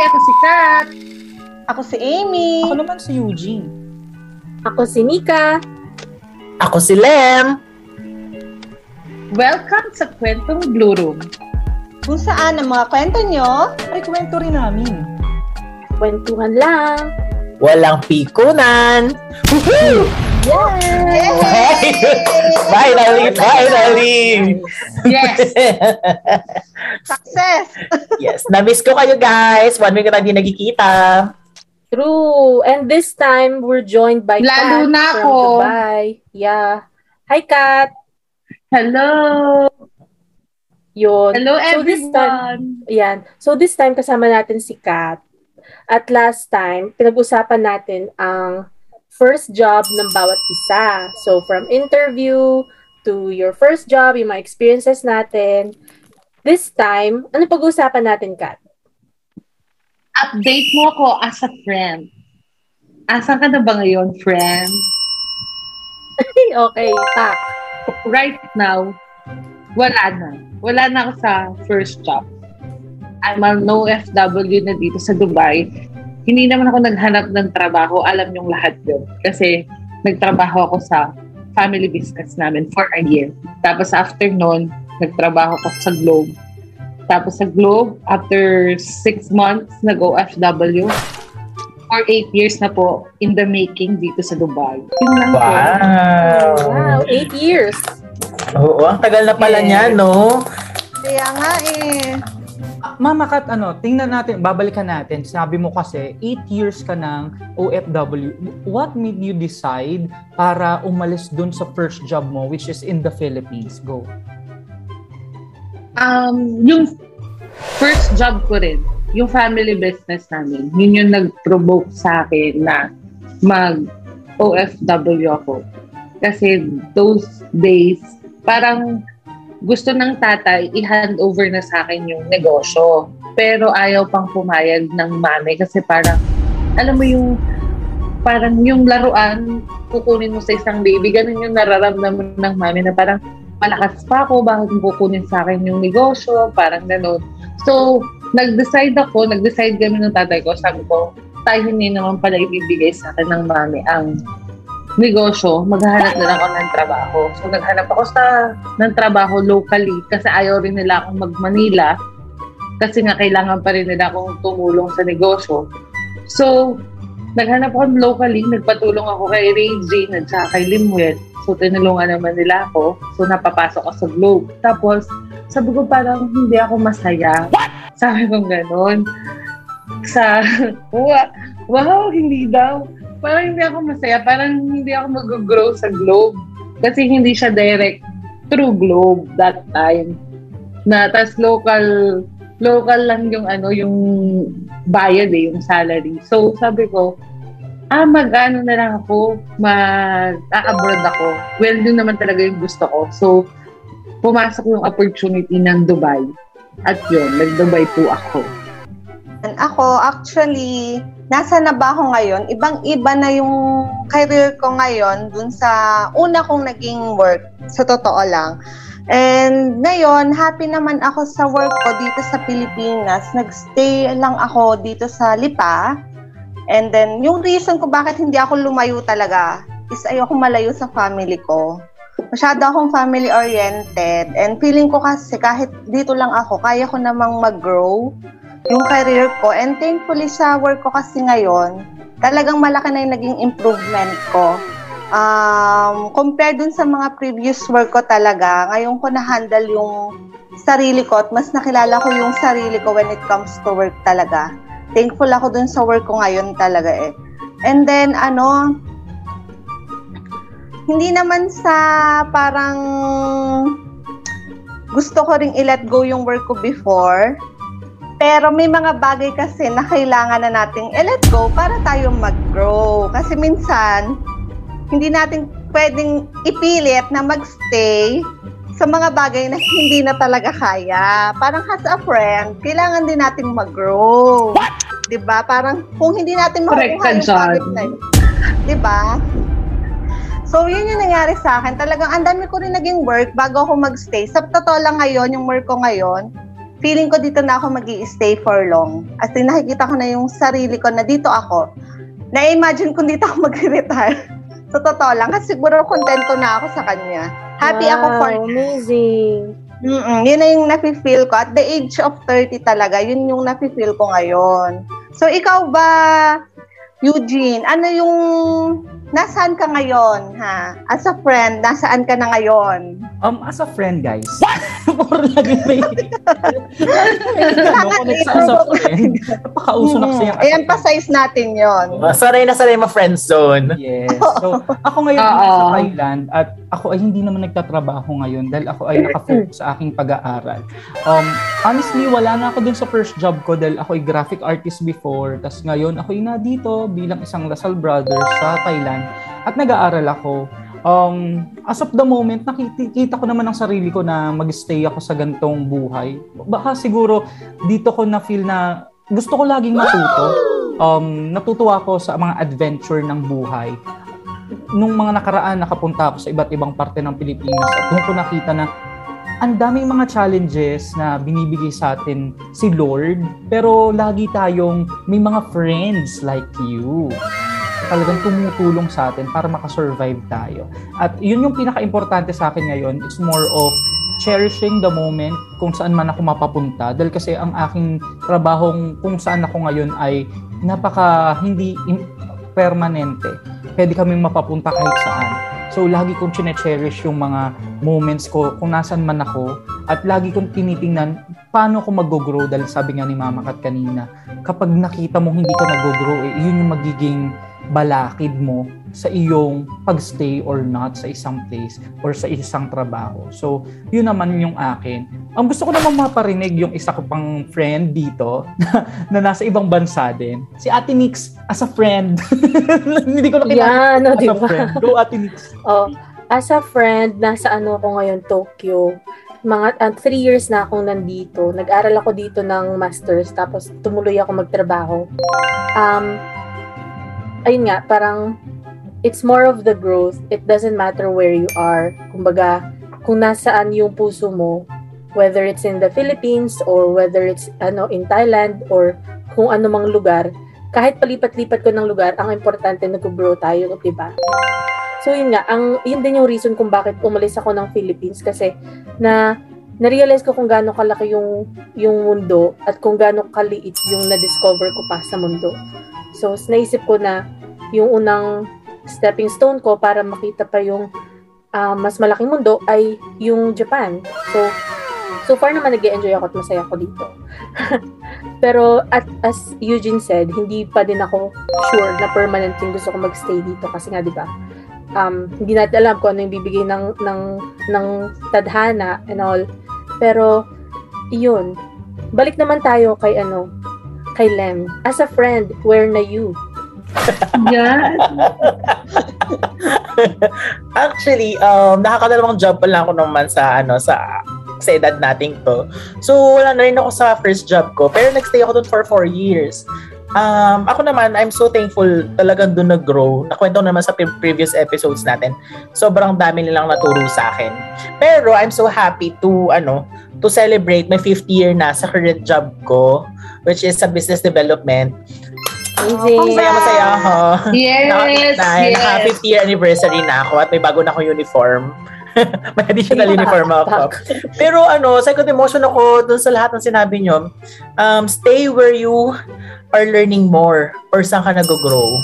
Ako si Kat. Ako si Amy. Ako naman si Eugene. Ako si Nika. Ako si Lem. Welcome sa Kwentong Blue Room. Kung saan ang mga kwento nyo, Ay, kwento rin namin. Kwentuhan lang. Walang pikunan. Woohoo! Yay! finally, finally! Yes. Success! yes, na-miss ko kayo guys. One week na hindi nagkikita. True. And this time, we're joined by Lalo Kat na from ako. Dubai. Yeah. Hi, Kat. Hello. Yun. Hello, So this time, everyone. Yan. So this time kasama natin si Kat. At last time, pinag-usapan natin ang first job ng bawat isa. So from interview to your first job, yung mga experiences natin. This time, ano pag-usapan natin, Kat? Update mo ako as a friend. Asan ka na ba ngayon, friend? okay, tak. Right now, wala na. Wala na ako sa first job. I'm an OFW na dito sa Dubai. Hindi naman ako naghanap ng trabaho. Alam yung lahat yun. Kasi nagtrabaho ako sa family business namin for a year. Tapos after nun, nagtrabaho ako sa Globe. Tapos sa Globe, after six months, nag-OFW. For eight years na po in the making dito sa Dubai. Yun lang po. Wow! Wow, eight years. Oo, ang tagal na pala Yes. niya, no? Kaya nga eh. Mama Kat, ano, tingnan natin, babalikan natin. Sabi mo kasi, 8 years ka ng OFW. What made you decide para umalis dun sa first job mo, which is in the Philippines? Go. Um, yung first job ko rin, yung family business namin, yun yung nag-provoke sa akin na mag OFW ako. Kasi those days, parang gusto ng tatay i-hand over na sa akin yung negosyo. Pero ayaw pang pumayag ng mami kasi parang, alam mo yung, parang yung laruan, kukunin mo sa isang baby, ganun yung nararamdaman ng mami na parang, malakas pa ako, bakit kukunin sa akin yung negosyo, parang ganun. So, nag-decide ako, nag-decide kami ng tatay ko, sabi ko, tayo hindi naman pala ibibigay sa akin ng mami ang negosyo, maghahanap na lang ako ng trabaho. So, naghanap ako sa, ng trabaho locally kasi ayaw rin nila akong mag-Manila kasi nga kailangan pa rin nila akong tumulong sa negosyo. So, naghanap ako locally, nagpatulong ako kay Ray Jane at saka kay Limwet. So, tinulungan naman nila ako. So, napapasok ako sa Globe. Tapos, sabi ko parang hindi ako masaya. Sabi ko ganun. Sa, wow, hindi daw. Parang hindi ako masaya. Parang hindi ako mag-grow sa Globe. Kasi hindi siya direct through Globe that time. Na, tas local, local lang yung ano, yung bayad eh, yung salary. So, sabi ko, ah, mag-ano na lang ako, mag-abroad ako. Well, yun naman talaga yung gusto ko. So, pumasok yung opportunity ng Dubai. At yun, nag-Dubai po ako. Ako, actually, nasa na ba ako ngayon? Ibang-iba na yung career ko ngayon dun sa una kong naging work, sa totoo lang. And ngayon, happy naman ako sa work ko dito sa Pilipinas. Nagstay lang ako dito sa Lipa. And then, yung reason ko bakit hindi ako lumayo talaga is ayoko malayo sa family ko. Masyado akong family-oriented. And feeling ko kasi kahit dito lang ako, kaya ko namang mag-grow yung career ko. And thankfully sa work ko kasi ngayon, talagang malaki na yung naging improvement ko. Um, compared dun sa mga previous work ko talaga, ngayon ko na-handle yung sarili ko at mas nakilala ko yung sarili ko when it comes to work talaga. Thankful ako dun sa work ko ngayon talaga eh. And then, ano, hindi naman sa parang gusto ko ring i-let go yung work ko before. Pero may mga bagay kasi na kailangan na nating i-let go para tayo mag-grow. Kasi minsan, hindi natin pwedeng ipilit na magstay sa mga bagay na hindi na talaga kaya. Parang as a friend, kailangan din nating mag-grow. 'Di ba? Parang kung hindi natin makukuha yung dyan. bagay na yun, 'di ba? So, yun yung nangyari sa akin. Talagang ang dami ko rin naging work bago ako magstay. Sa totoo lang ngayon, yung work ko ngayon, feeling ko dito na ako mag stay for long. As in, nakikita ko na yung sarili ko na dito ako. Na-imagine kung dito ako mag-retire. Sa totoo lang, kasi siguro kontento na ako sa kanya. Happy wow, ako for amazing. Mm-mm, yun na yung nafe-feel ko. At the age of 30 talaga, yun yung nafe-feel ko ngayon. So, ikaw ba, Eugene, ano yung, nasaan ka ngayon, ha? As a friend, nasaan ka na ngayon? Um, as a friend, guys. Puro lagi may... ano, connect sa as a friend. Napakauso na kasi yung as a I-emphasize natin yon. Sanay na sanay ma-friend zone. Yes. So, ako ngayon Oo. nasa Thailand at ako ay hindi naman nagtatrabaho ngayon dahil ako ay nakafocus sa aking pag-aaral. Um, honestly, wala na ako dun sa first job ko dahil ako ay graphic artist before. Tapos ngayon, ako ay na dito bilang isang Lasal Brothers sa Thailand at nag-aaral ako. Um, as of the moment, nakikita ko naman ang sarili ko na mag-stay ako sa gantong buhay. Baka siguro dito ko na feel na gusto ko laging matuto. Um, natutuwa ako sa mga adventure ng buhay. Nung mga nakaraan, nakapunta ako sa iba't ibang parte ng Pilipinas at doon ko nakita na ang daming mga challenges na binibigay sa atin si Lord, pero lagi tayong may mga friends like you talagang tumutulong sa atin para makasurvive tayo. At yun yung pinaka-importante sa akin ngayon. It's more of cherishing the moment kung saan man ako mapapunta. Dahil kasi ang aking trabahong kung saan ako ngayon ay napaka hindi permanente. Pwede kaming mapapunta kahit saan. So, lagi kong chine-cherish yung mga moments ko kung nasan man ako at lagi kong tinitingnan paano ako mag-grow dahil sabi nga ni Mama Kat kanina, kapag nakita mo hindi ka nag-grow, eh, yun yung magiging balakid mo sa iyong pagstay or not sa isang place or sa isang trabaho. So, yun naman yung akin. Ang gusto ko namang maparinig yung isa ko pang friend dito na, nasa ibang bansa din. Si Ate Nix as a friend. Hindi ko na kilala Yan, no, as di a friend. Go Ate Nix. Oh, as a friend, nasa ano ko ngayon, Tokyo. Mga uh, three years na akong nandito. Nag-aral ako dito ng masters, tapos tumuloy ako magtrabaho. Um, ayun nga, parang it's more of the growth. It doesn't matter where you are. Kumbaga, kung nasaan yung puso mo, whether it's in the Philippines or whether it's ano in Thailand or kung ano mang lugar, kahit palipat-lipat ko ng lugar, ang importante nag-grow tayo, di ba? So yun nga, ang yun din yung reason kung bakit umalis ako ng Philippines kasi na na-realize ko kung gaano kalaki yung yung mundo at kung gaano kaliit yung na-discover ko pa sa mundo. So naisip ko na yung unang stepping stone ko para makita pa yung ah, mas malaking mundo ay yung Japan. So so far naman nag enjoy ako at masaya ako dito. Pero at as Eugene said, hindi pa din ako sure na permanent yung gusto ko magstay dito kasi nga 'di ba? Um, hindi natin alam kung ano yung bibigay ng ng ng tadhana and all. Pero yun. Balik naman tayo kay ano, kay Lem. As a friend, where na you? Yan. Actually, um, nakakadalawang job pa lang ako naman sa, ano, sa sa edad nating to. So, wala na rin ako sa first job ko. Pero nagstay ako doon for four years. Um, ako naman, I'm so thankful talagang doon nag-grow. Nakwento naman sa pre- previous episodes natin. Sobrang dami nilang naturo sa akin. Pero I'm so happy to, ano, to celebrate my fifth year na sa current job ko, which is sa business development. Amazing. Masaya, masaya ako. Yes, Naka, na, yes. naka 50 year anniversary na ako at may bago na akong uniform. may additional uniform ako. Pero ano, second emotion ako dun sa lahat ng sinabi nyo. Um, stay where you are learning more or saan ka nag-grow.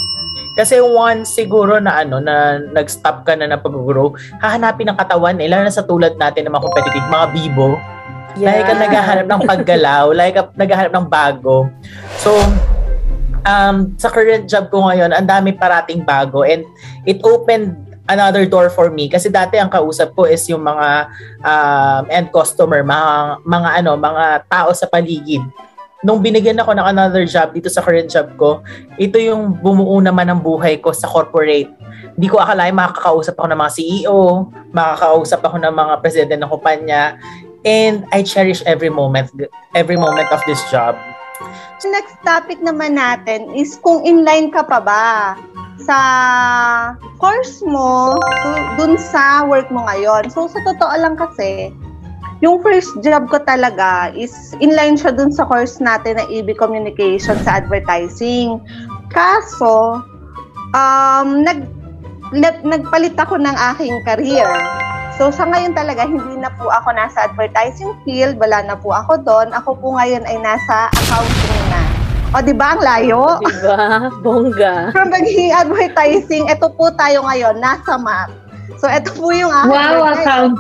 Kasi once siguro na ano na nag-stop ka na ng pag-grow, hahanapin ng katawan eh, lalo na sa tulad natin ng mga competitive, mga bibo. Like ka naghahanap ng paggalaw, like ka naghahanap ng bago. So, um, sa current job ko ngayon, ang dami parating bago and it opened another door for me kasi dati ang kausap ko is yung mga um, end customer, mga mga ano, mga tao sa paligid. Nung binigyan ako ng another job dito sa current job ko, ito yung bumuo naman ng buhay ko sa corporate. Hindi ko akalain makakausap ako ng mga CEO, makakausap ako ng mga presidente ng kumpanya, and I cherish every moment, every moment of this job. Next topic naman natin is kung inline ka pa ba sa course mo, so, dun sa work mo ngayon. So sa totoo lang kasi, yung first job ko talaga is inline siya dun sa course natin na EB Communication sa advertising. Kaso, um, nag, nag, nagpalit ako ng aking career. So sa ngayon talaga, hindi na po ako nasa advertising field, wala na po ako doon. Ako po ngayon ay nasa accounting na. O di ba ang layo? Diba? Bongga. From naging advertising, ito po tayo ngayon, nasa math. So ito po yung aking Wow, work ngayon.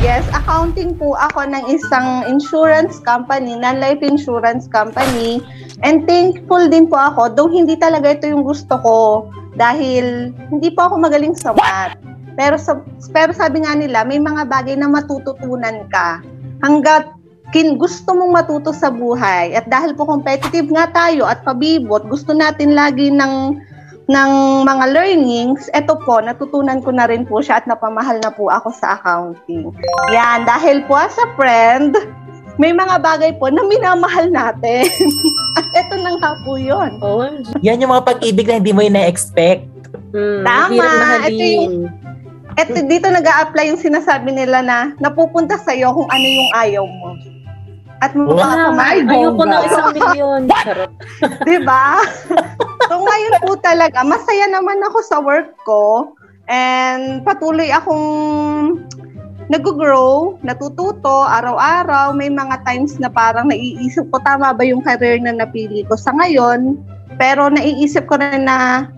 Yes, accounting po ako ng isang insurance company, non-life insurance company. And thankful din po ako, though hindi talaga ito yung gusto ko dahil hindi po ako magaling sa math. Pero, sa, pero sabi nga nila, may mga bagay na matututunan ka hanggat kin gusto mong matuto sa buhay. At dahil po competitive nga tayo at pabibot, gusto natin lagi ng ng mga learnings, eto po, natutunan ko na rin po siya at napamahal na po ako sa accounting. Yan, dahil po as a friend, may mga bagay po na minamahal natin. at eto na nga po yun. OMG. Yan yung mga pag-ibig na hindi mo ina-expect. Mm, Tama. hirap Ito mahalin. At dito nag apply yung sinasabi nila na napupunta sa'yo kung ano yung ayaw mo. At mga Wow. Kamay, ayoko ng isang milyon. Charot. Di ba? so ngayon po talaga, masaya naman ako sa work ko and patuloy akong nag-grow, natututo araw-araw. May mga times na parang naiisip ko, tama ba yung career na napili ko sa ngayon? Pero naiisip ko rin na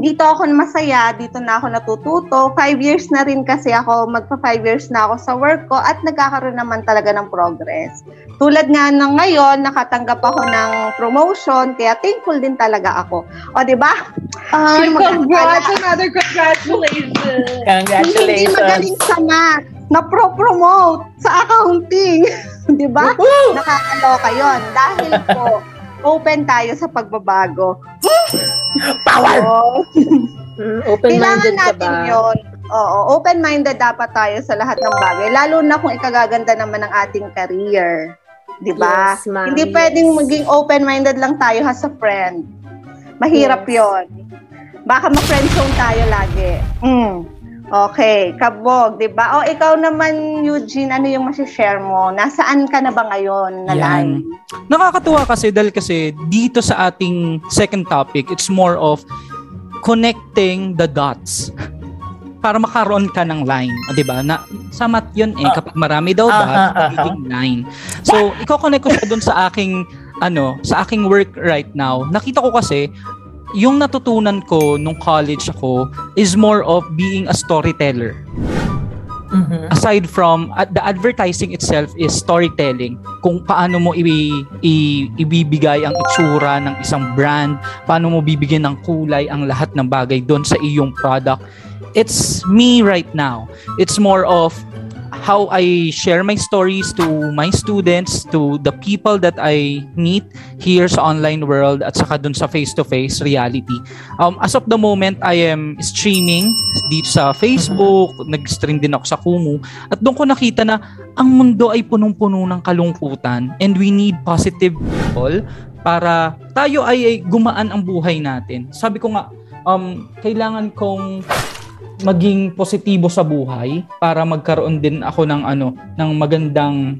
dito ako masaya, dito na ako natututo. Five years na rin kasi ako, magpa five years na ako sa work ko at nagkakaroon naman talaga ng progress. Tulad nga ng ngayon, nakatanggap ako ng promotion, kaya thankful din talaga ako. O, di ba? Ay, Congrats! Another congratulations! Hindi Congratulations. magaling sa math, na-pro-promote sa accounting. di ba? Nakakaloka yon Dahil po, open tayo sa pagbabago. Power! So, Mm, Kailangan open-minded ka natin ba? yun. Oo, open-minded dapat tayo sa lahat ng bagay. Lalo na kung ikagaganda naman ng ating career. Di ba? Yes, ma'am. Hindi yes. pwedeng maging open-minded lang tayo as a friend. Mahirap Yes. yon. Baka ma-friend zone tayo lagi. Mm. Okay, kabog, di ba? O ikaw naman, Eugene, ano yung masishare mo? Nasaan ka na ba ngayon na Yan. live? Nakakatuwa kasi dahil kasi dito sa ating second topic, it's more of connecting the dots para makaroon ka ng line, o, 'di ba? Na sa math 'yun eh Ah. kapag marami daw dots, aha. magiging line. So, iko-connect ko siya dun sa aking ano, sa aking work right now. Nakita ko kasi yung natutunan ko nung college ako is more of being a storyteller. Mhm. aside from at the advertising itself is storytelling. Kung paano mo i- i- ibibigay ang itsura ng isang brand paano mo bibigyan ng kulay ang lahat ng bagay doon sa iyong product. It's me right now. It's more of how I share my stories to my students, to the people that I meet here sa online world at saka dun sa face-to-face reality. Um, as of the moment, I am streaming dito sa Facebook, nag-stream din ako sa Kumu, at doon ko nakita na ang mundo ay punong-puno ng kalungkutan and we need positive people para tayo ay, ay gumaan ang buhay natin. Sabi ko nga, um, kailangan kong maging positibo sa buhay para magkaroon din ako ng ano ng magandang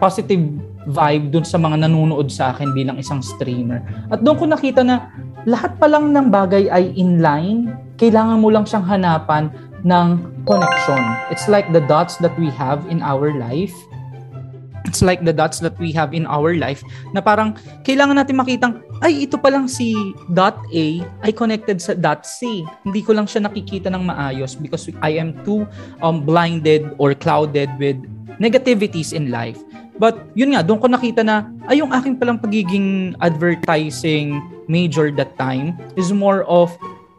positive vibe dun sa mga nanonood sa akin bilang isang streamer. At doon ko nakita na lahat pa lang ng bagay ay inline. Kailangan mo lang siyang hanapan ng connection. It's like the dots that we have in our life. It's like the dots that we have in our life na parang kailangan natin makitang ay ito pa lang si dot A ay connected sa dot C. Hindi ko lang siya nakikita ng maayos because I am too um, blinded or clouded with negativities in life. But yun nga, doon ko nakita na ay yung aking palang pagiging advertising major that time is more of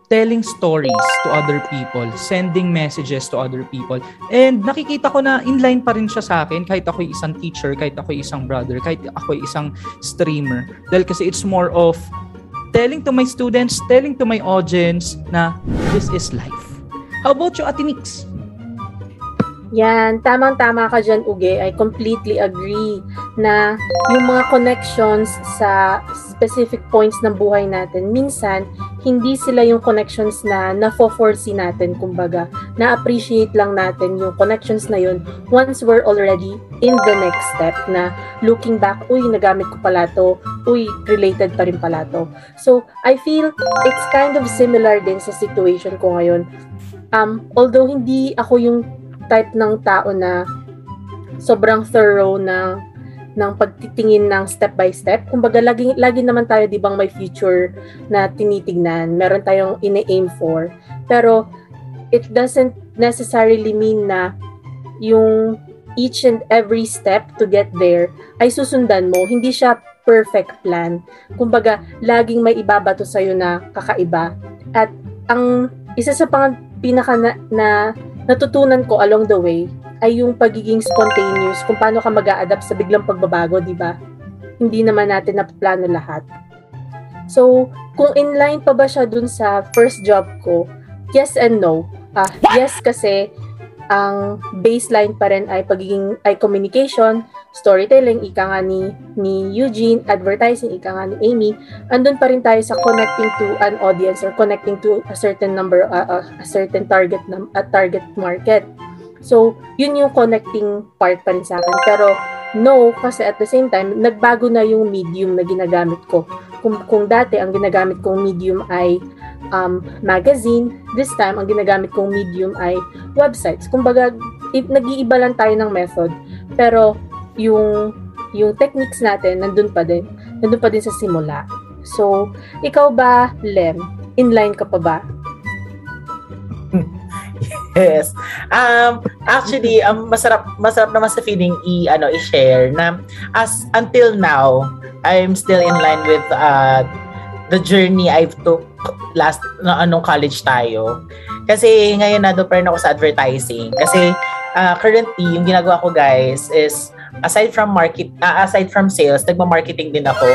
telling stories to other people, sending messages to other people. And nakikita ko na inline pa rin siya sa akin kahit ako isang teacher, kahit ako isang brother, kahit ako isang streamer. Dahil kasi it's more of telling to my students, telling to my audience na this is life. How about you, Ate Nix? Yan, tamang-tama ka dyan, Uge. I completely agree na yung mga connections sa specific points ng buhay natin, minsan, hindi sila yung connections na na-foresee natin, kumbaga, na-appreciate lang natin yung connections na yun once we're already in the next step na looking back, uy, nagamit ko pala to, uy, related pa rin pala to. So, I feel it's kind of similar din sa situation ko ngayon. Um, although hindi ako yung type ng tao na sobrang thorough na ng pagtitingin ng step by step. Kumbaga, lagi, lagi naman tayo, di bang may future na tinitignan, meron tayong ine-aim for. Pero, it doesn't necessarily mean na yung each and every step to get there ay susundan mo. Hindi siya perfect plan. Kumbaga, laging may ibabato sa'yo na kakaiba. At ang isa sa pang pinaka na, na natutunan ko along the way ay yung pagiging spontaneous, kung paano ka mag adapt sa biglang pagbabago, di ba? Hindi naman natin naplano lahat. So, kung inline pa ba siya dun sa first job ko, yes and no. Ah, yes kasi ang baseline pa rin ay pagiging ay communication, storytelling, ika nga ni, ni Eugene, advertising, ika nga ni Amy, andun pa rin tayo sa connecting to an audience or connecting to a certain number, uh, uh, a certain target, a target market. So, yun yung connecting part pa rin sa akin. Pero, no, kasi at the same time, nagbago na yung medium na ginagamit ko. Kung, kung dati, ang ginagamit kong medium ay um, magazine, this time, ang ginagamit kong medium ay websites. Kumbaga, if, nag-iiba lang tayo ng method. Pero, yung, yung techniques natin, nandun pa din. Nandun pa din sa simula. So, ikaw ba, Lem? Inline ka pa ba? Yes. Um actually, um masarap masarap naman sa feeling i ano i-share na as until now, I'm still in line with uh the journey I've took last na anong college tayo. Kasi ngayon na rin ako sa advertising. Kasi uh, currently, yung ginagawa ko guys is aside from market uh, aside from sales, nagma-marketing din ako.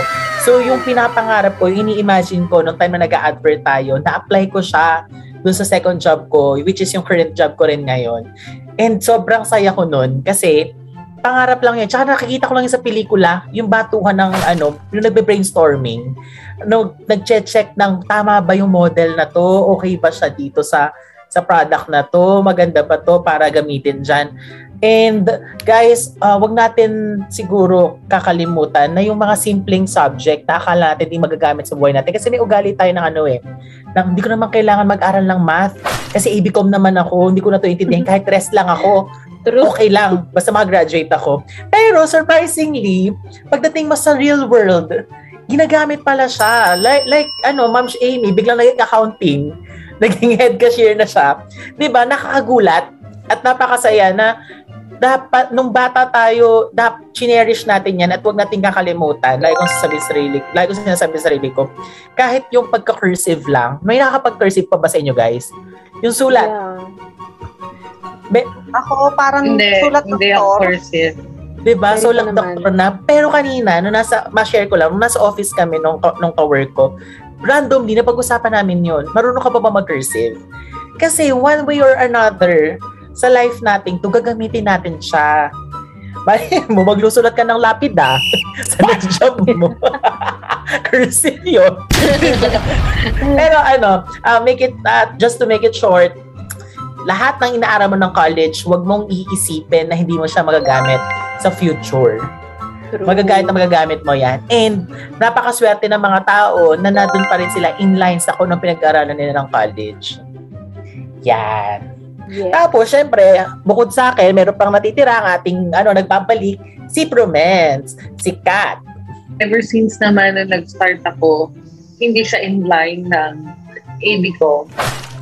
So yung pinapangarap ko, ini-imagine ko nung time na nag-advert tayo, na-apply ko siya dun sa second job ko, which is yung current job ko rin ngayon. And sobrang saya ko nun kasi pangarap lang yun. Tsaka nakikita ko lang yun sa pelikula, yung batuhan ng ano, yung nagbe-brainstorming, no, nag-check ng tama ba yung model na to, okay ba siya dito sa sa product na to, maganda ba to para gamitin dyan. And guys, uh, wag natin siguro kakalimutan na yung mga simpleng subject na akala natin hindi magagamit sa buhay natin. Kasi may ugali tayo ng ano eh, na hindi ko naman kailangan mag-aral ng math. Kasi ABCOM naman ako, hindi ko na to intindihan. Kahit rest lang ako, True. okay lang. Basta mag-graduate ako. Pero surprisingly, pagdating mo sa real world, ginagamit pala siya. Like, like ano, Ma'am Amy, biglang naging accounting, naging head cashier na siya. 'Di ba? Nakakagulat at napakasaya na dapat, nung bata tayo, dapat cherish natin yan at huwag natin kakalimutan. Like kung sasabihin sa sarili, like kung sinasabi sa sarili ko, kahit yung pagka-cursive lang, may nakakapag-cursive pa ba sa inyo guys? Yung sulat. Yeah. Be, ako parang hindi, sulat hindi ako cursive. Diba? So, lang doktor na. Pero kanina, nung nasa, ma-share ko lang, nung nasa office kami nung, nung ka-work ko, randomly, napag-usapan namin yon Marunong ka pa ba mag-cursive? Kasi one way or another, sa life natin, to gagamitin natin siya. Bali mo, maglusulat ka ng lapida sa next job mo. Cursive yun. Pero ano, uh, make it, uh, just to make it short, lahat ng inaaral mo ng college, huwag mong iisipin na hindi mo siya magagamit sa future. True. Magagamit na magagamit mo yan. And napakaswerte ng mga tao na nandun pa rin sila in line sa kung anong pinag-aralan nila ng college. Yan. Yes. Tapos, syempre, bukod sa akin, meron pang natitira ang ating ano, nagpapalik, si Promens, si Kat. Ever since naman na nag-start ako, hindi siya in line ng AB ko.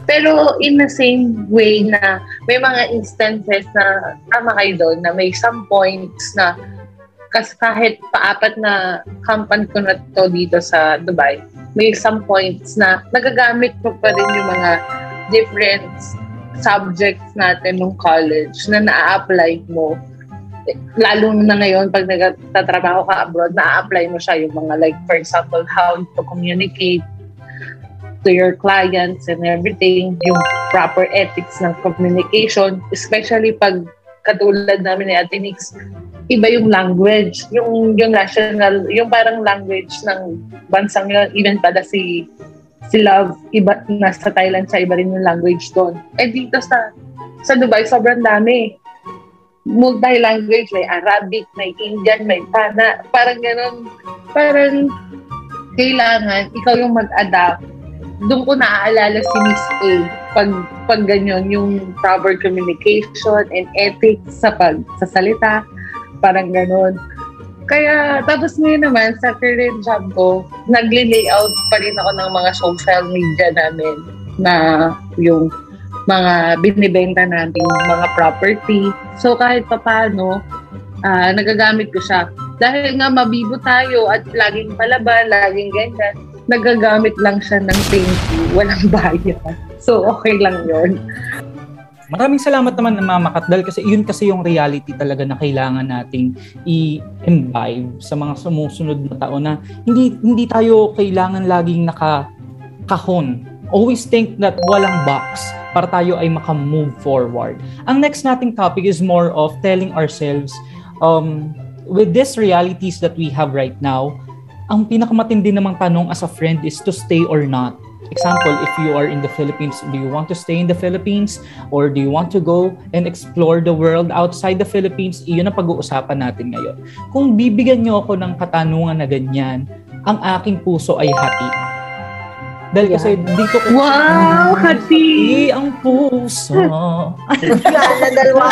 Pero in the same way na may mga instances na tama kayo doon na may some points na kasi kahit paapat na company ko na to dito sa Dubai, may some points na nagagamit ko pa rin yung mga different subjects natin nung college na na-apply mo. Lalo na ngayon pag nagtatrabaho ka abroad, na-apply mo siya yung mga like for example how to communicate to your clients and everything, yung proper ethics ng communication, especially pag katulad namin ni Ate iba yung language, yung yung national, yung parang language ng bansang yun, even pala si si Love, iba, nasa Thailand siya, iba rin yung language doon. Eh dito sa sa Dubai, sobrang dami. Multi-language, may Arabic, may Indian, may Tana. Parang ganun. Parang kailangan ikaw yung mag-adapt. Doon ko naaalala si Miss A pag, pag ganyan, yung proper communication and ethics sa pag sa salita. Parang ganun. Kaya, tapos ngayon naman, sa current job ko, nag-layout pa rin ako ng mga social media namin na yung mga binibenta nating mga property. So, kahit papano, uh, nagagamit ko siya. Dahil nga mabibo tayo at laging palaban, laging ganyan, nagagamit lang siya ng thank you, walang bayad. So, okay lang yon Maraming salamat naman na Mama Katdal kasi yun kasi yung reality talaga na kailangan nating i-imbibe sa mga sumusunod na taon na hindi hindi tayo kailangan laging nakakahon. Always think that walang box para tayo ay maka-move forward. Ang next nating topic is more of telling ourselves um, with these realities that we have right now, ang pinakamatindi namang tanong as a friend is to stay or not Example, if you are in the Philippines, do you want to stay in the Philippines or do you want to go and explore the world outside the Philippines? Iyon ang pag-uusapan natin ngayon. Kung bibigyan niyo ako ng katanungan na ganyan, ang aking puso ay hati dahil kasi dito ko... Wow! Hati! ang puso. Yan, dalawa.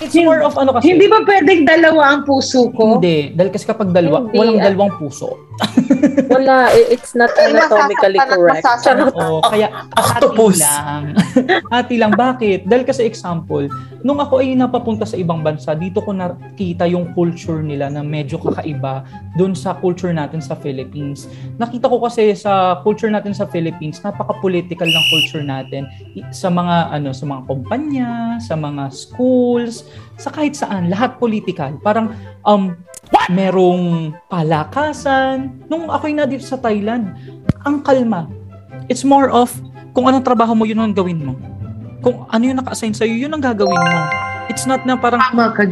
It's more of ano kasi. Hindi ba pwedeng dalawa ang puso ko? Hindi. Dahil kasi kapag dalawa, Hindi, walang dalawang puso. Wala. It's not anatomically correct. Charot. Oh, kaya hati lang. hati lang. Bakit? Dahil kasi example, nung ako ay napapunta sa ibang bansa, dito ko nakita yung culture nila na medyo kakaiba doon sa culture natin sa Philippines. Nakita ko kasi sa culture natin sa Philippines, Philippines, napaka-political ng culture natin sa mga ano sa mga kumpanya, sa mga schools, sa kahit saan, lahat political. Parang um merong palakasan. Nung ako'y na dito sa Thailand, ang kalma. It's more of kung anong trabaho mo, yun ang gawin mo. Kung ano yung naka-assign sa'yo, yun ang gagawin mo. It's not na parang,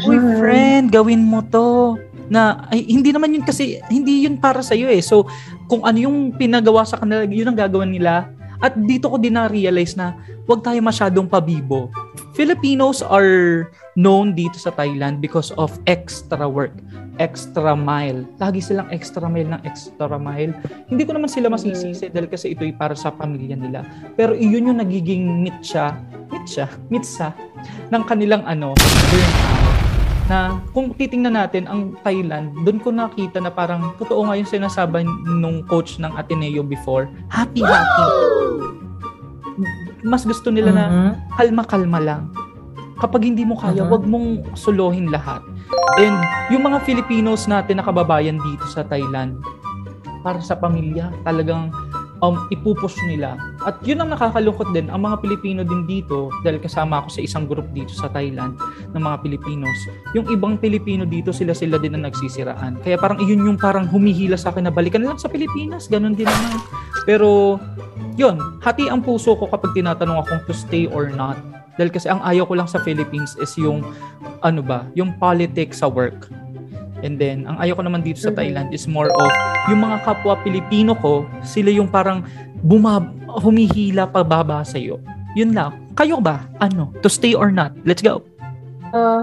uy friend, gawin mo to na ay, hindi naman yun kasi hindi yun para sa iyo eh. So kung ano yung pinagawa sa kanila, yun ang gagawin nila. At dito ko din na-realize na huwag tayo masyadong pabibo. Filipinos are known dito sa Thailand because of extra work, extra mile. Lagi silang extra mile ng extra mile. Hindi ko naman sila masisisi dahil kasi ito'y para sa pamilya nila. Pero iyon yung nagiging mitsa, mitsa, mitsa ng kanilang ano, burnout na kung titingnan natin ang Thailand, doon ko nakita na parang totoo nga yung sinasabi nung coach ng Ateneo before, happy happy. Mas gusto nila uh-huh. na mm-hmm. kalma-kalma lang. Kapag hindi mo kaya, uh-huh. wag mong suluhin lahat. And yung mga Filipinos natin na kababayan dito sa Thailand, para sa pamilya, talagang um, ipupush nila. At yun ang nakakalungkot din, ang mga Pilipino din dito, dahil kasama ako sa isang group dito sa Thailand ng mga Pilipinos, yung ibang Pilipino dito, sila-sila din ang nagsisiraan. Kaya parang iyon yung parang humihila sa akin na balikan lang sa Pilipinas, ganun din naman. Pero, yun, hati ang puso ko kapag tinatanong akong to stay or not. Dahil kasi ang ayaw ko lang sa Philippines is yung, ano ba, yung politics sa work And then, ang ayaw ko naman dito sa Thailand is more of yung mga kapwa Pilipino ko, sila yung parang bumab humihila pababa sa iyo. Yun lang. Kayo ba? Ano? To stay or not? Let's go. Uh,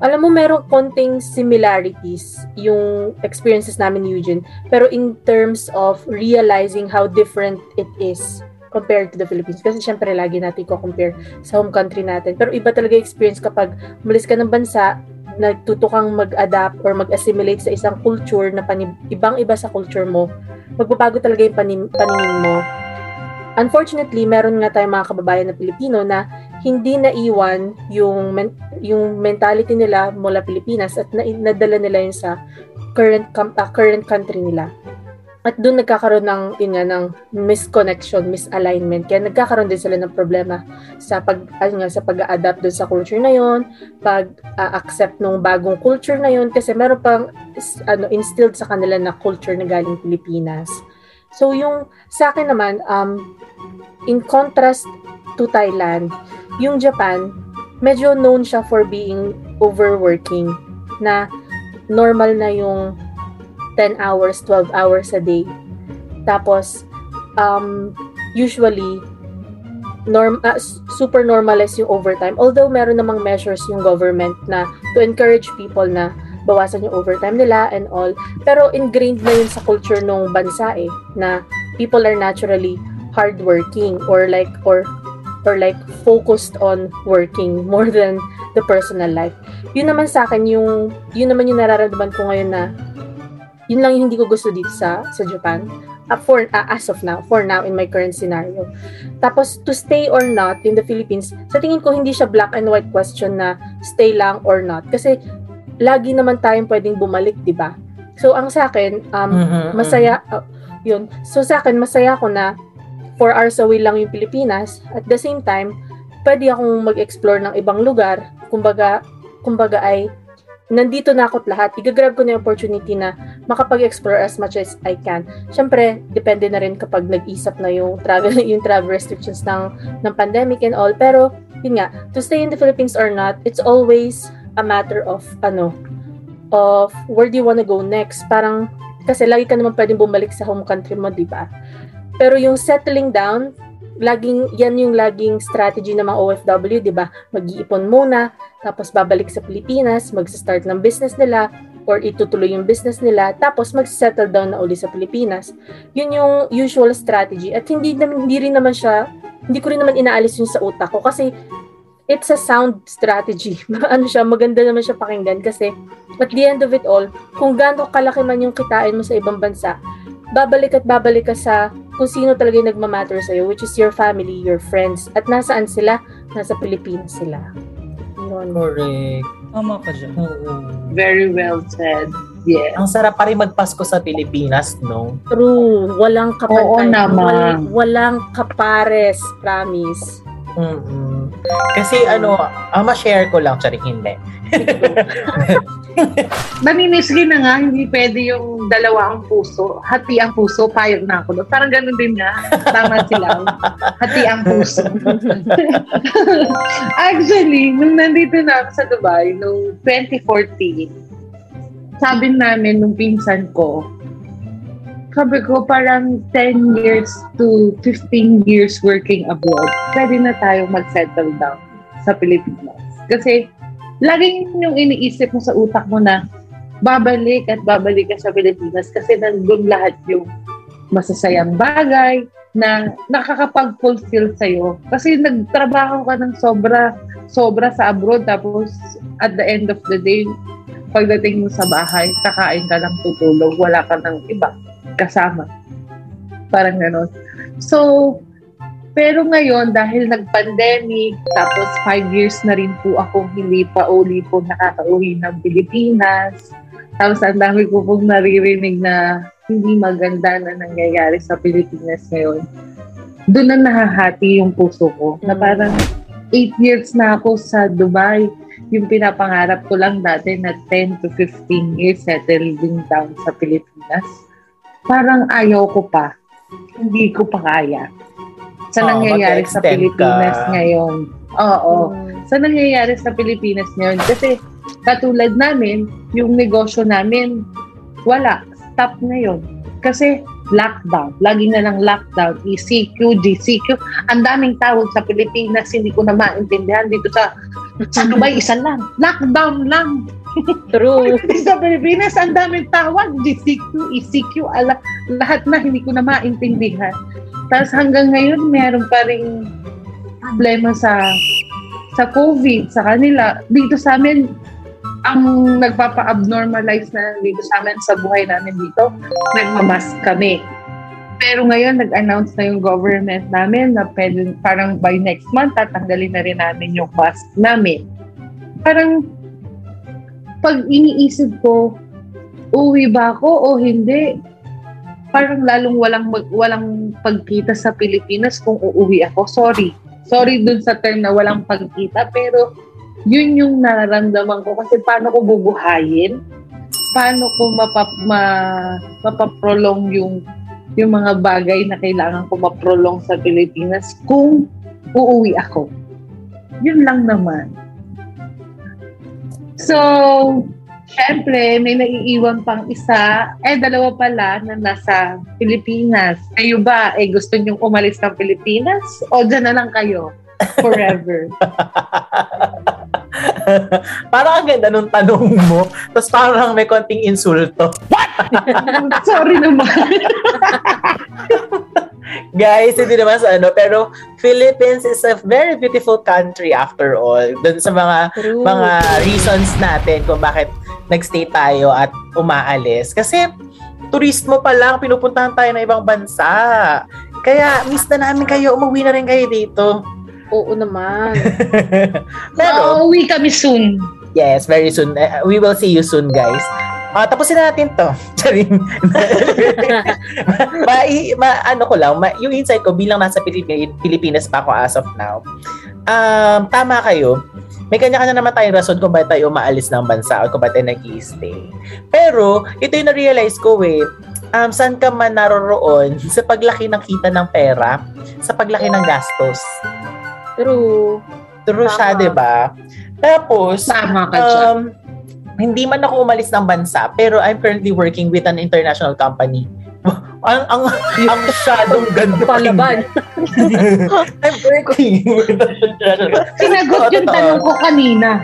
alam mo, merong konting similarities yung experiences namin ni Eugene. Pero in terms of realizing how different it is compared to the Philippines. Kasi syempre, lagi natin ko compare sa home country natin. Pero iba talaga experience kapag umalis ka ng bansa, nagtuto kang mag-adapt or mag-assimilate sa isang culture na panib- ibang-iba sa culture mo, magbabago talaga yung panim- paningin mo. Unfortunately, meron nga tayong mga kababayan na Pilipino na hindi naiwan yung men- yung mentality nila mula Pilipinas at na- nadala nila yun sa current com- uh, current country nila. At doon nagkakaroon ng, yun nga, ng misconnection, misalignment. Kaya nagkakaroon din sila ng problema sa pag, ano nga, sa pag-adapt doon sa culture na yon pag-accept uh, ng bagong culture na yon kasi meron pang ano, instilled sa kanila na culture na galing Pilipinas. So yung sa akin naman, um, in contrast to Thailand, yung Japan, medyo known siya for being overworking na normal na yung 10 hours, 12 hours a day. Tapos, um, usually norm uh, super normalize yung overtime. Although meron namang measures yung government na to encourage people na bawasan yung overtime nila and all. Pero ingrained na yun sa culture ng bansa eh, na people are naturally hardworking or like or or like focused on working more than the personal life. Yun naman sa akin yung yun naman yung nararamdaman ko ngayon na yun lang yung hindi ko gusto dito sa sa Japan uh, for uh, as of now, for now in my current scenario. Tapos to stay or not in the Philippines, sa tingin ko hindi siya black and white question na stay lang or not kasi lagi naman tayong pwedeng bumalik, 'di ba? So ang sa akin, um mm-hmm, masaya uh, 'yun. So sa akin masaya ako na 4 hours away lang yung Pilipinas. At the same time, pwede akong mag-explore ng ibang lugar. Kumbaga, kumbaga ay nandito na ako't lahat, igagrab ko na yung opportunity na makapag-explore as much as I can. Siyempre, depende na rin kapag nag-isap na yung travel, yung travel restrictions ng, ng pandemic and all. Pero, yun nga, to stay in the Philippines or not, it's always a matter of, ano, of where do you wanna go next. Parang, kasi lagi ka naman pwedeng bumalik sa home country mo, di ba? Pero yung settling down, laging yan yung laging strategy ng mga OFW, 'di ba? Mag-iipon muna, tapos babalik sa Pilipinas, mag-start ng business nila or itutuloy yung business nila, tapos mag-settle down na uli sa Pilipinas. Yun yung usual strategy at hindi hindi rin naman siya hindi ko rin naman inaalis yun sa utak ko kasi it's a sound strategy. ano siya, maganda naman siya pakinggan kasi at the end of it all, kung gaano kalaki man yung kitain mo sa ibang bansa, babalik at babalik ka sa kung sino talaga yung nagmamatter sa'yo, which is your family, your friends, at nasaan sila? Nasa Pilipinas sila. Yun. Correct. Tama ka dyan. Oo. Very well said. Yeah. Ang sarap pa rin magpasko sa Pilipinas, no? True. Walang kapantay. Oo naman. Walang, walang kapares. Promise. Mm-mm. Kasi ano, ang ma-share ko lang, tsari hindi. Naninisgi na nga, hindi pwede yung dalawa ang puso. Hati ang puso, payag na ako. Parang ganun din nga. Tama sila. Hati ang puso. Actually, nung nandito na ako sa Dubai, nung 2014, sabi namin nung pinsan ko, sabi ko parang 10 years to 15 years working abroad, pwede na tayo mag-settle down sa Pilipinas. Kasi laging yung iniisip mo sa utak mo na babalik at babalik ka sa Pilipinas kasi nandun lahat yung masasayang bagay na nakakapag-fulfill sa'yo. Kasi nagtrabaho ka ng sobra, sobra sa abroad tapos at the end of the day, pagdating mo sa bahay, kakain ka lang tutulog, wala ka ng iba kasama. Parang gano'n. So, pero ngayon, dahil nag-pandemic, tapos five years na rin po akong hindi pa uli po nakaka-uwi ng Pilipinas. Tapos ang dami ko pong naririnig na hindi maganda na nangyayari sa Pilipinas ngayon. Doon na nahahati yung puso ko. Na mm. parang eight years na ako sa Dubai. Yung pinapangarap ko lang dati na 10 to 15 years settling down sa Pilipinas parang ayaw ko pa. Hindi ko pa kaya. Sa oh, nangyayari sa Pilipinas ka. ngayon. Oo. Hmm. Sa nangyayari sa Pilipinas ngayon. Kasi katulad namin, yung negosyo namin, wala. Stop ngayon. Kasi lockdown. Lagi na lang lockdown. ECQ, GCQ. Ang daming tawag sa Pilipinas. Hindi ko na maintindihan. Dito sa, sa Dubai, isa lang. Lockdown lang. True. sa Pilipinas, ang daming tawag, GCQ, ECQ, ala, lahat na hindi ko na maintindihan. Tapos hanggang ngayon, meron pa rin problema sa sa COVID, sa kanila. Dito sa amin, ang nagpapa-abnormalize na dito sa amin sa buhay namin dito, nagmamask kami. Pero ngayon, nag-announce na yung government namin na pwede, parang by next month, tatanggalin na rin namin yung mask namin. Parang pag iniisip ko, uwi ba ako o hindi, parang lalong walang walang pagkita sa Pilipinas kung uuwi ako. Sorry. Sorry dun sa term na walang pagkita, pero yun yung nararamdaman ko kasi paano ko bubuhayin? Paano ko mapap, ma, mapaprolong yung yung mga bagay na kailangan ko maprolong sa Pilipinas kung uuwi ako. Yun lang naman. So, Siyempre, may naiiwan pang isa. Eh, dalawa pala na nasa Pilipinas. Kayo ba, eh, gusto nyong umalis ng Pilipinas? O dyan na lang kayo? Forever. parang ang ganda nung tanong mo. Tapos parang may konting insulto. Sorry naman. Guys, hindi naman sa ano, pero Philippines is a very beautiful country after all. Doon sa mga True. mga reasons natin kung bakit nagstay tayo at umaalis. Kasi turismo pa lang, pinupuntahan tayo ng ibang bansa. Kaya miss na namin kayo, umuwi na rin kayo dito. Oo naman. Pero, Uuwi kami soon. yes, very soon. Eh, We will see you soon, guys. Ah, tapusin na natin to. Charing. ma, ma, ano ko lang, ma, yung insight ko bilang nasa Pilipinas, Pilipinas pa ako as of now. Um, tama kayo. May kanya-kanya naman tayong rason kung bakit tayo umaalis ng bansa o kung bakit tayo nag stay Pero, ito yung na-realize ko eh, um, saan ka man naroroon sa paglaki ng kita ng pera, sa paglaki ng gastos. True. True siya, Tama. di ba? Tapos, Tama ka dyan. Hindi man ako umalis ng bansa, pero I'm currently working with an international company. ang ang ang shadow ganda Palaban. I'm working with an international Sinagot yung tanong ko kanina.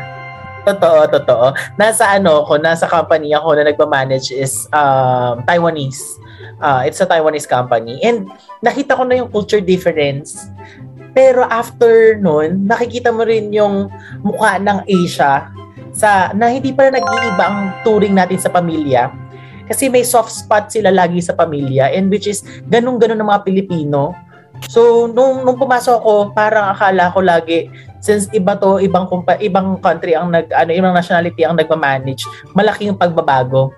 Totoo, totoo. Nasa ano ko, nasa company ako na nagpa-manage is um, Taiwanese. Uh, it's a Taiwanese company. And nakita ko na yung culture difference. Pero after nun, nakikita mo rin yung mukha ng Asia sa na hindi pa nag-iiba ang touring natin sa pamilya. Kasi may soft spot sila lagi sa pamilya and which is ganun-ganun ng mga Pilipino. So, nung, nung pumasok ako, parang akala ko lagi, since iba to, ibang, kumpa, ibang country ang nag, ano, ibang nationality ang nagmamanage, malaking pagbabago.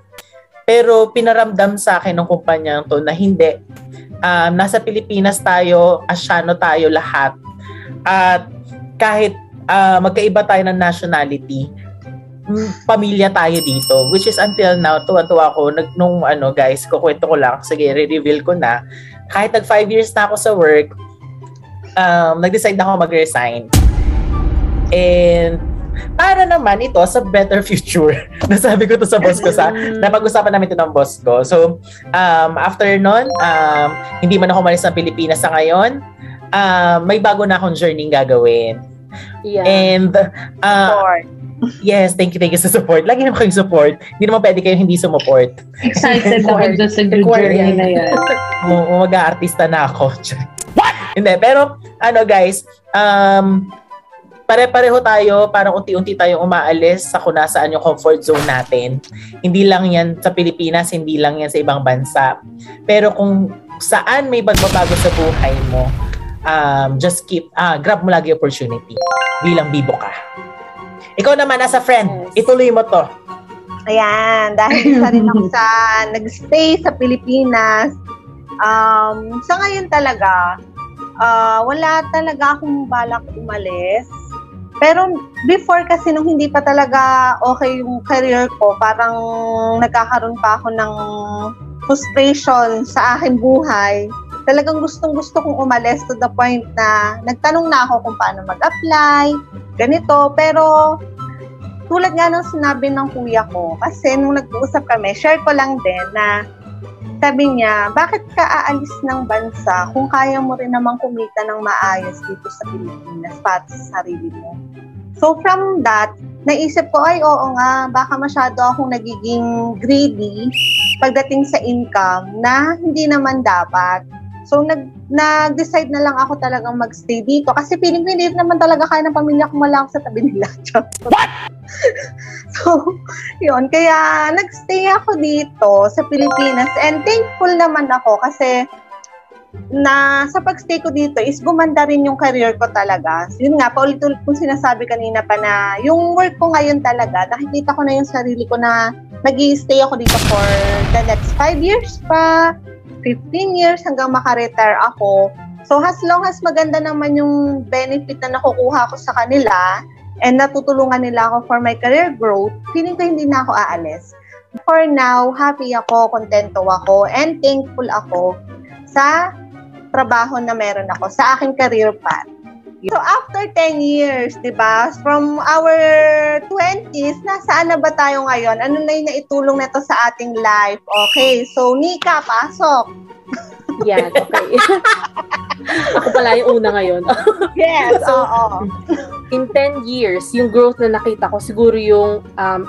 Pero pinaramdam sa akin ng kumpanya to na hindi. Um, nasa Pilipinas tayo, Asyano tayo lahat. At kahit ah, magkaiba tayo ng nationality, pamilya tayo dito. Which is until now, tuwa-tuwa ako. Nag, nung ano guys, kukwento ko lang, sige, re-reveal ko na. Kahit nag five years na ako sa work, um, nag-decide na ako mag-resign. And para naman ito sa better future. Nasabi ko to sa boss ko sa napag-usapan namin ito ng boss ko. So, um, after nun, um, hindi man ako malis ng Pilipinas sa ngayon, um, may bago na akong journey gagawin. Yeah. And, uh, Support. Yes, thank you, thank you sa support. Lagi naman kayong support. Hindi naman pwede kayo hindi sumuport. Excited ako dyan sa Required journey na yan. Oo, mag-aartista na ako. What? Hindi, pero ano guys, um, pare-pareho tayo, parang unti-unti tayong umaalis sa kung nasaan yung comfort zone natin. Hindi lang yan sa Pilipinas, hindi lang yan sa ibang bansa. Pero kung saan may pagbabago sa buhay mo, um, just keep, ah, grab mo lagi opportunity bilang bibo ka. Ikaw naman, as a friend, Yes. ituloy mo to. Ayan, dahil isa rin ako sa nagstay sa Pilipinas. Um, sa ngayon talaga, ah, wala talaga akong balak umalis. Pero before kasi nung hindi pa talaga okay yung career ko, parang nagkakaroon pa ako ng frustration sa aking buhay. Talagang gustong gusto kong umalis to the point na nagtanong na ako kung paano mag-apply, ganito. Pero tulad nga ng sinabi ng kuya ko, kasi nung nag-uusap kami, share ko lang din na sabi niya, bakit ka aalis ng bansa kung kaya mo rin naman kumita ng maayos dito sa Pilipinas para sa sarili mo? So from that, naisip ko, ay oo nga, baka masyado akong nagiging greedy pagdating sa income na hindi naman dapat. So nag nag-decide na lang ako talagang magstay dito kasi feeling ko hindi naman talaga kaya ng pamilya ko malang sa tabi nila. so, yun. Kaya nagstay ako dito sa Pilipinas and thankful naman ako kasi na sa pagstay ko dito is gumanda rin yung career ko talaga. Yun nga, paulit-ulit kong sinasabi kanina pa na yung work ko ngayon talaga, nakikita ko na yung sarili ko na nag stay ako dito for the next 5 years pa, 15 years hanggang makaretire ako. So as long as maganda naman yung benefit na nakukuha ko sa kanila and natutulungan nila ako for my career growth, feeling ko hindi na ako aalis. For now, happy ako, kontento ako, and thankful ako sa trabaho na meron ako, sa aking career path. So after 10 years, 'di ba? From our 20s, nasaan na ba tayo ngayon? Ano na 'yung naitulong nito sa ating life? Okay, so Nika, pasok. Yan, okay. Ako pala yung una ngayon. Yes, So, oo. In 10 years, yung growth na nakita ko, siguro yung, um,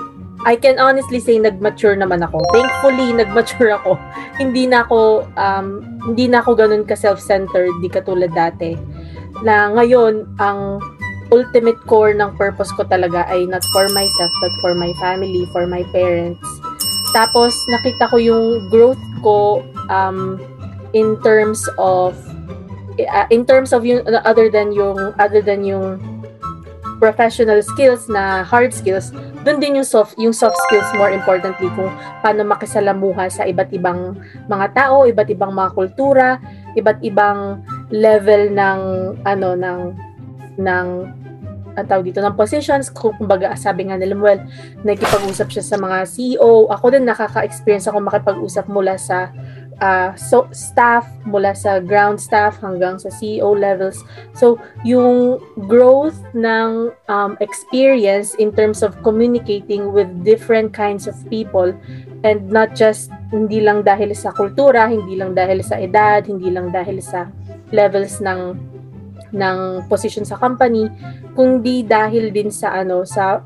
I can honestly say, nag-mature naman ako. Thankfully, nag-mature ako. Hindi na ako, um, hindi na ako ganun ka self-centered, di katulad dati. Na ngayon, ang ultimate core ng purpose ko talaga ay not for myself, but for my family, for my parents. Tapos, nakita ko yung growth ko um, in terms of uh, in terms of yung other than yung other than yung professional skills na hard skills doon din yung soft yung soft skills more importantly kung paano makisalamuha sa iba't ibang mga tao iba't ibang mga kultura iba't ibang level ng ano ng ng ang tawag dito ng positions kumbaga sabi nga nila well nakikipag-usap siya sa mga CEO ako din nakaka-experience ako makipag-usap mula sa uh, so staff mula sa ground staff hanggang sa CEO levels. So, yung growth ng um, experience in terms of communicating with different kinds of people and not just hindi lang dahil sa kultura, hindi lang dahil sa edad, hindi lang dahil sa levels ng ng position sa company, kundi dahil din sa ano sa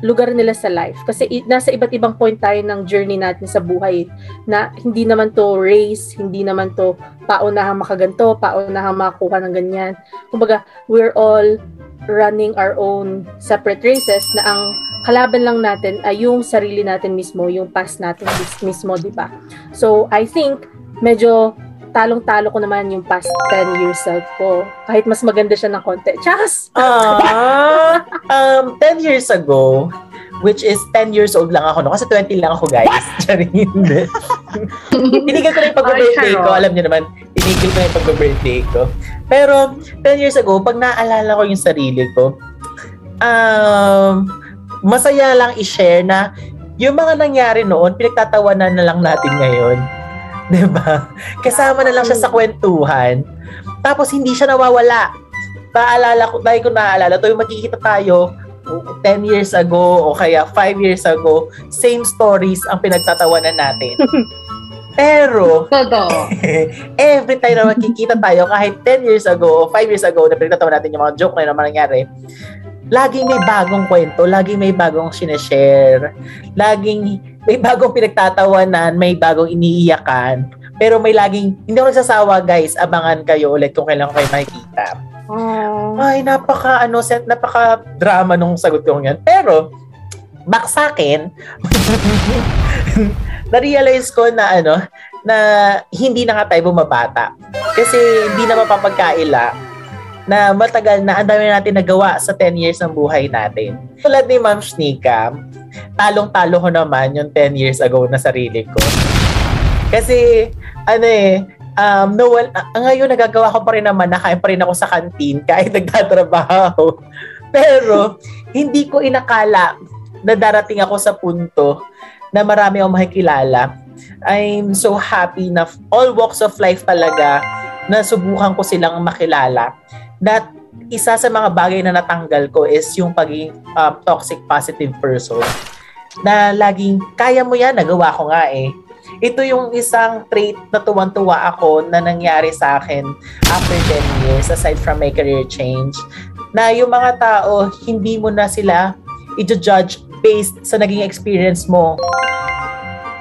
lugar nila sa life. Kasi nasa iba't ibang point tayo ng journey natin sa buhay na hindi naman to race, hindi naman to paunahang makaganto, paunahang makakuha ng ganyan. Kumbaga, we're all running our own separate races na ang kalaban lang natin ay yung sarili natin mismo, yung past natin mis- mismo, di ba? So, I think medyo talong-talo ko naman yung past 10 years self ko. Kahit mas maganda siya ng konti. Chas! Ah, um, 10 years ago, which is 10 years old lang ako, no? Kasi 20 lang ako, guys. Hindi. Tinigil ko na yung pag-birthday Ay, ko. Alam niyo naman, tinigil ko na yung pag-birthday ko. Pero, 10 years ago, pag naaalala ko yung sarili ko, um, masaya lang i-share na yung mga nangyari noon, pinagtatawanan na lang natin ngayon. 'Di ba? Kasama na lang siya sa kwentuhan. Tapos hindi siya nawawala. Paalala ko, dahil ko naaalala, to yung magkikita tayo 10 years ago o kaya 5 years ago, same stories ang pinagtatawanan natin. Pero, Totoo. every time na magkikita tayo, kahit 10 years ago o 5 years ago na pinagtatawa natin yung mga joke na yun naman nangyari, laging may bagong kwento, laging may bagong sineshare, laging may bagong pinagtatawanan, may bagong iniiyakan. Pero may laging, hindi ako nagsasawa guys, abangan kayo ulit kung kailan kayo makikita. Oh. Ay, napaka, ano, napaka drama nung sagot ko yan. Pero, back sa akin, na-realize ko na ano, na hindi na nga tayo bumabata. Kasi hindi na mapapagkaila na matagal na ang dami na natin nagawa sa 10 years ng buhay natin. Tulad ni Ma'am Shnika, talong-talo ko naman yung 10 years ago na sarili ko. Kasi, ano eh, um, no, well, ah, ngayon nagagawa ko pa rin naman, nakain pa rin ako sa kantin kahit nagtatrabaho. Pero, hindi ko inakala na darating ako sa punto na marami akong makikilala. I'm so happy na all walks of life talaga na subukan ko silang makilala. That isa sa mga bagay na natanggal ko is yung pagiging um, toxic positive person. Na laging, kaya mo yan, nagawa ko nga eh. Ito yung isang trait na tuwang-tuwa ako na nangyari sa akin after 10 years, aside from my career change, na yung mga tao, hindi mo na sila i-judge based sa naging experience mo.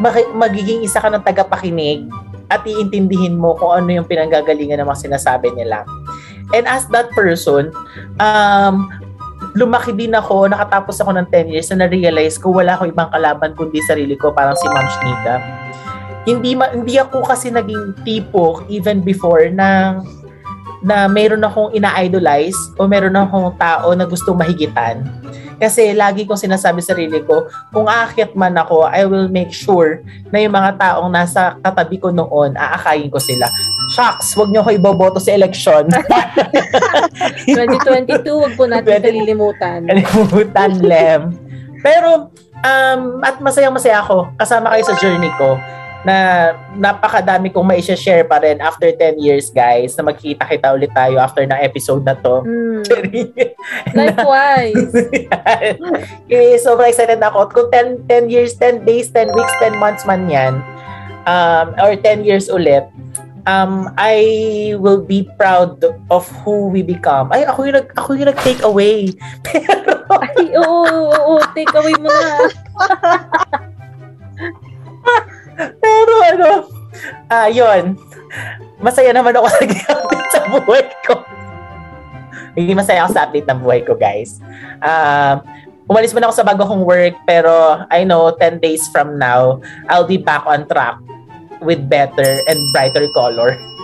Maki- magiging isa ka ng tagapakinig at iintindihin mo kung ano yung pinanggagalingan ng mga sinasabi nila. And as that person, um, lumaki din ako, nakatapos ako ng 10 years na na-realize ko wala akong ibang kalaban kundi sarili ko, parang si Ma'am Shnika. Hindi, ma- hindi ako kasi naging tipo even before na na meron akong ina-idolize o meron akong tao na gusto mahigitan. Kasi lagi kong sinasabi sa sarili ko, kung aakyat man ako, I will make sure na yung mga taong nasa katabi ko noon, aakayin ko sila. Shucks, wag niyo ako iboboto sa eleksyon. 2022, wag po natin 20 kalilimutan. Kalimutan, Lem. Pero, um, at masayang masaya ako kasama kayo sa journey ko na napakadami kong mai share pa rin after 10 years, guys, na magkita-kita ulit tayo after ng episode na to. Mm. Likewise. eh, sobrang excited ako. Kung 10, 10 years, 10 days, 10 weeks, 10 months man yan, um, or 10 years ulit, um, I will be proud of who we become. Ay, ako yung, nag, ako yung nag-take away. Pero, Ay, oo, oo, oo, take away mo na. pero ano, ah, yun. Masaya naman ako sa update sa buhay ko. Hindi masaya ako sa update ng buhay ko, guys. Um, umalis man ako sa bago kong work, pero I know 10 days from now, I'll be back on track with better and brighter color.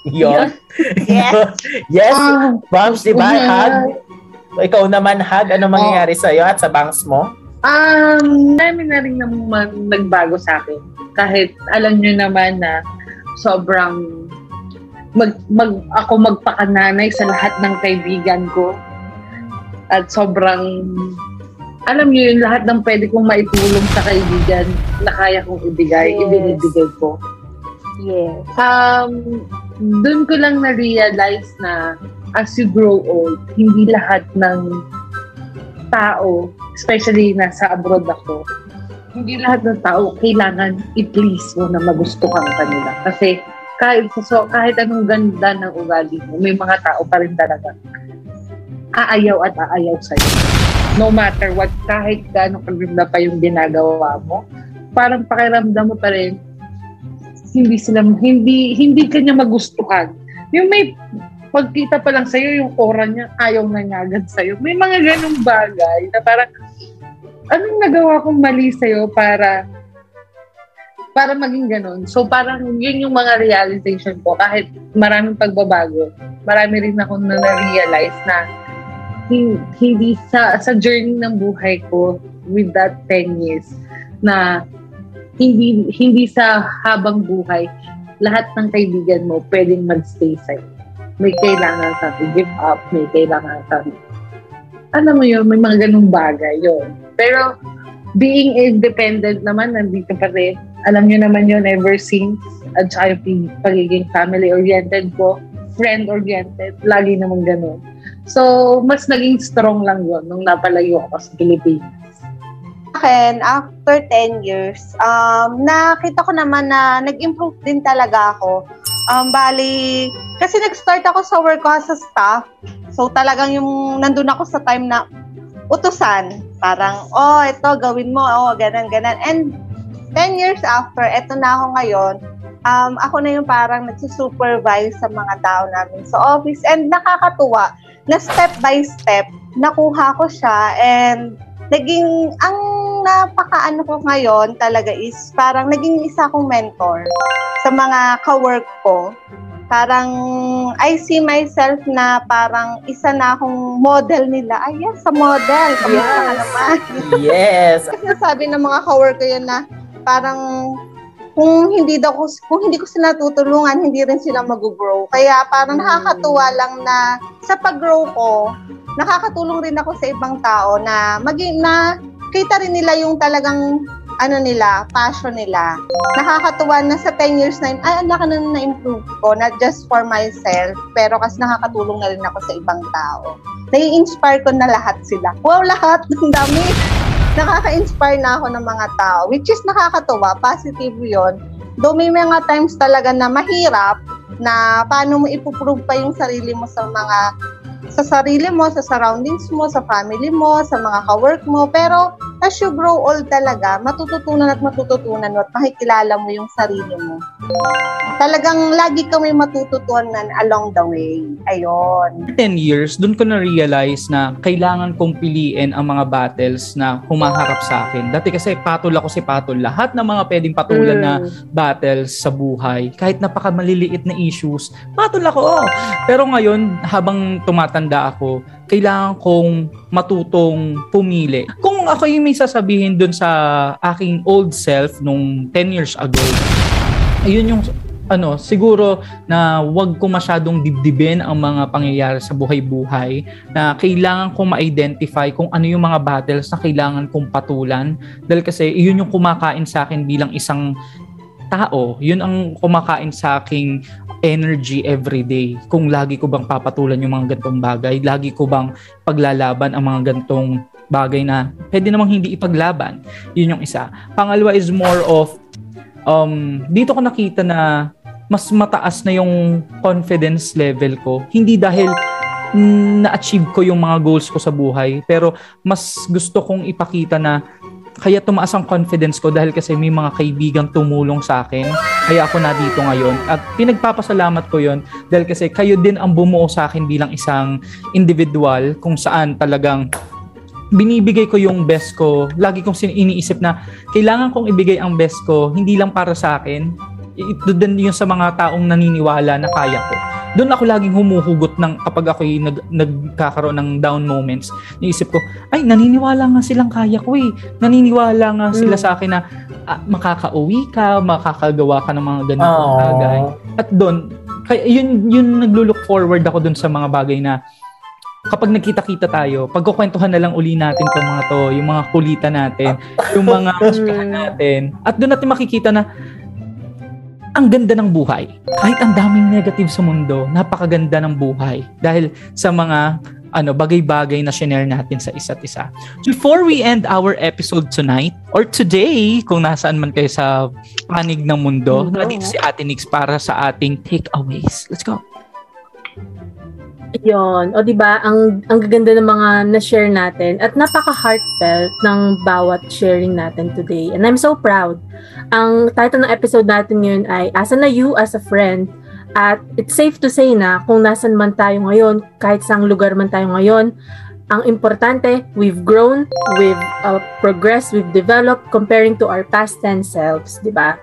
Yun. Yes. yes. Ah, Bams, di ba? yeah. Hug. Ikaw naman, Hug. Ano mangyayari sa'yo at sa bangs mo? Um, dami na rin naman nagbago sa akin. Kahit alam nyo naman na sobrang mag, mag, ako magpakananay sa lahat ng kaibigan ko. At sobrang, alam nyo yun, lahat ng pwede kong maitulong sa kaibigan na kaya kong ibigay, Yes. ibinibigay ko. Yes. Um, doon ko lang na-realize na as you grow old, hindi lahat ng tao, especially nasa abroad ako, hindi lahat ng tao kailangan i-please mo na magustuhan ka nila. Kasi kahit, so, kahit anong ganda ng ugali mo, may mga tao pa rin talaga aayaw at aayaw sa'yo. No matter what, kahit gaano kaganda pa yung ginagawa mo, parang pakiramdam mo pa rin, hindi sila, hindi, hindi kanya magustuhan. Yung may pagkita pa lang sa'yo, yung aura niya, ayaw na niya agad sa'yo. May mga ganong bagay na parang, anong nagawa kong mali sa'yo para para maging ganun. So parang yun yung mga realization ko. Kahit maraming pagbabago, marami rin ako na na-realize na hindi sa sa journey ng buhay ko with that 10 years na hindi hindi sa habang buhay lahat ng kaibigan mo pwedeng magstay sa'yo. May kailangan ka give up, may kailangan ka alam mo yun, may mga ganung bagay yun. Pero being independent naman, nandito pa rin. Alam nyo naman yun ever since. At saka yung pagiging family-oriented ko, friend-oriented, lagi naman ganun. So, mas naging strong lang yun nung napalayo ako sa Pilipinas. akin, after 10 years, um, nakita ko naman na nag-improve din talaga ako. Um, bali, kasi nag-start ako sa work ko as a staff. So, talagang yung nandun ako sa time na utusan. Parang, oh, ito, gawin mo. Oh, ganun, ganun. And 10 years after, eto na ako ngayon. Um, ako na yung parang nagsusupervise sa mga tao namin sa office. And nakakatuwa na step by step, nakuha ko siya and naging, ang napakaano ko ngayon talaga is parang naging isa akong mentor sa mga ka-work ko. Parang I see myself na parang isa na akong model nila. Ay, yes, sa model. Kamusta ka Yes. naman? Yes. Kasi sabi ng mga ka-work ko yun na parang kung hindi daw ko, kung hindi ko sila tutulungan, hindi rin sila mag-grow. Kaya parang nakakatuwa lang na sa pag-grow ko, nakakatulong rin ako sa ibang tao na maging na kita rin nila yung talagang ano nila, passion nila. Nakakatuwa na sa 10 years na ay, ang laki na na-improve ko, not just for myself, pero kasi nakakatulong na rin ako sa ibang tao. Nai-inspire ko na lahat sila. Wow, lahat! Ang dami! Nakaka-inspire na ako ng mga tao, which is nakakatuwa, positive yon. Though may mga times talaga na mahirap, na paano mo ipuprove pa yung sarili mo sa mga sa sarili mo, sa surroundings mo, sa family mo, sa mga ka-work mo. Pero as you grow old talaga, matututunan at matututunan mo at makikilala mo yung sarili mo. Talagang lagi ka may matututunan along the way. Ayun. 10 years, dun ko na-realize na kailangan kong piliin ang mga battles na humaharap sa akin. Dati kasi patol ako si patol. Lahat ng mga pwedeng patulan na Mm. battles sa buhay, kahit napaka maliliit na issues, patol ako. Pero ngayon, habang tumatanda ako, kailangan kong matutong pumili. Kung ako yung may sasabihin dun sa aking old self nung 10 years ago, ayun yung ano, siguro na wag ko masyadong dibdibin ang mga pangyayari sa buhay-buhay na kailangan kong ma-identify kung ano yung mga battles na kailangan kong patulan dahil kasi iyon yung kumakain sa akin bilang isang tao. Yun ang kumakain sa aking energy every day. Kung lagi ko bang papatulan yung mga gantong bagay, lagi ko bang paglalaban ang mga gantong bagay na pwede namang hindi ipaglaban. Yun yung isa. Pangalawa is more of um, dito ko nakita na mas mataas na yung confidence level ko. Hindi dahil na-achieve ko yung mga goals ko sa buhay, pero mas gusto kong ipakita na kaya tumaas ang confidence ko dahil kasi may mga kaibigang tumulong sa akin. Kaya ako na dito ngayon. At pinagpapasalamat ko yon dahil kasi kayo din ang bumuo sa akin bilang isang individual kung saan talagang binibigay ko yung best ko. Lagi kong iniisip na kailangan kong ibigay ang best ko, hindi lang para sa akin. Ito din yung sa mga taong naniniwala na kaya ko. Doon ako laging humuhugot ng kapag ako nag, nagkakaroon ng down moments. Niisip ko, ay, naniniwala nga silang kaya ko eh. Naniniwala nga sila Mm. sa akin na ah, makakauwi ka, makakagawa ka ng mga ganitong bagay. At doon, kaya yun, yun naglo-look forward ako doon sa mga bagay na kapag nagkita-kita tayo, pagkukwentuhan na lang uli natin itong mga to, yung mga kulitan natin, yung mga chikahan natin. At doon natin makikita na ang ganda ng buhay. Kahit ang daming negative sa mundo, napakaganda ng buhay. Dahil sa mga ano bagay-bagay na share natin sa isa't isa. Before we end our episode tonight or today, kung nasaan man kayo sa panig ng mundo, Mundo. nandito si Ate Nix para sa ating takeaways. Let's go. Yon. O di ba ang ang gaganda ng mga na-share natin at napaka-heartfelt ng bawat sharing natin today. And I'm so proud. Ang title ng episode natin ngayon ay Asa na you as a friend? At it's safe to say na kung nasan man tayo ngayon, kahit saang lugar man tayo ngayon, ang importante, we've grown, we've uh, progressed, we've developed comparing to our past 10 selves, di ba?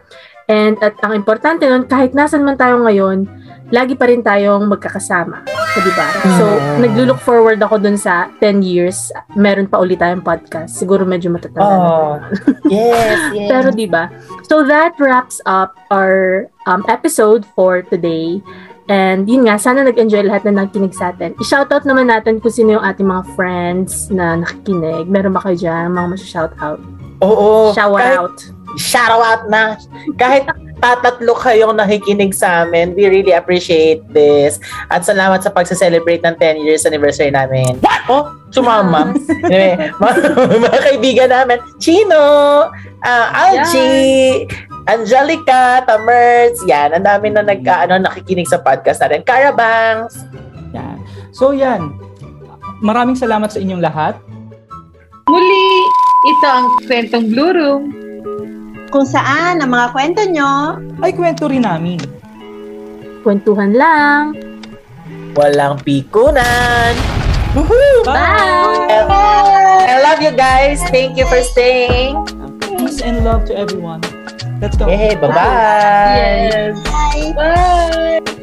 And at ang importante nun, kahit nasan man tayo ngayon, lagi pa rin tayong magkakasama. So, di ba? So, Mm. naglulook forward ako dun sa 10 years, meron pa ulit tayong podcast. Siguro medyo matatanda na. Oh, yes, yes. Pero di ba? So that wraps up our um, episode for today. And yun nga, sana nag-enjoy lahat na nagkinig sa atin. I-shoutout naman natin kung sino yung ating mga friends na nakikinig. Meron ba kayo dyan? Mga masya-shoutout. Oo. Shout kahit- out. Shout out na. Kahit tatatlo kayong nakikinig sa amin, we really appreciate this. At salamat sa pagsa-celebrate ng 10 years anniversary namin. Oh, sumama. anyway, mga, mga kaibigan namin, Chino, ah, Algie, Angelica, Tamerts, yan, ang dami na nag, ano, nakikinig sa podcast natin. Carabangs, Yan. So yan. Maraming salamat sa inyong lahat. Muli, ito ang kwentong Blue Room. Kung saan ang mga kwento nyo, Ay, kwento rin namin. Kwentuhan lang. walang pikunan. Woohoo! Bye! I love you guys. Thank you for staying. Peace and love to everyone. Let's go. Yay, bye-bye. Yes. bye! Bye.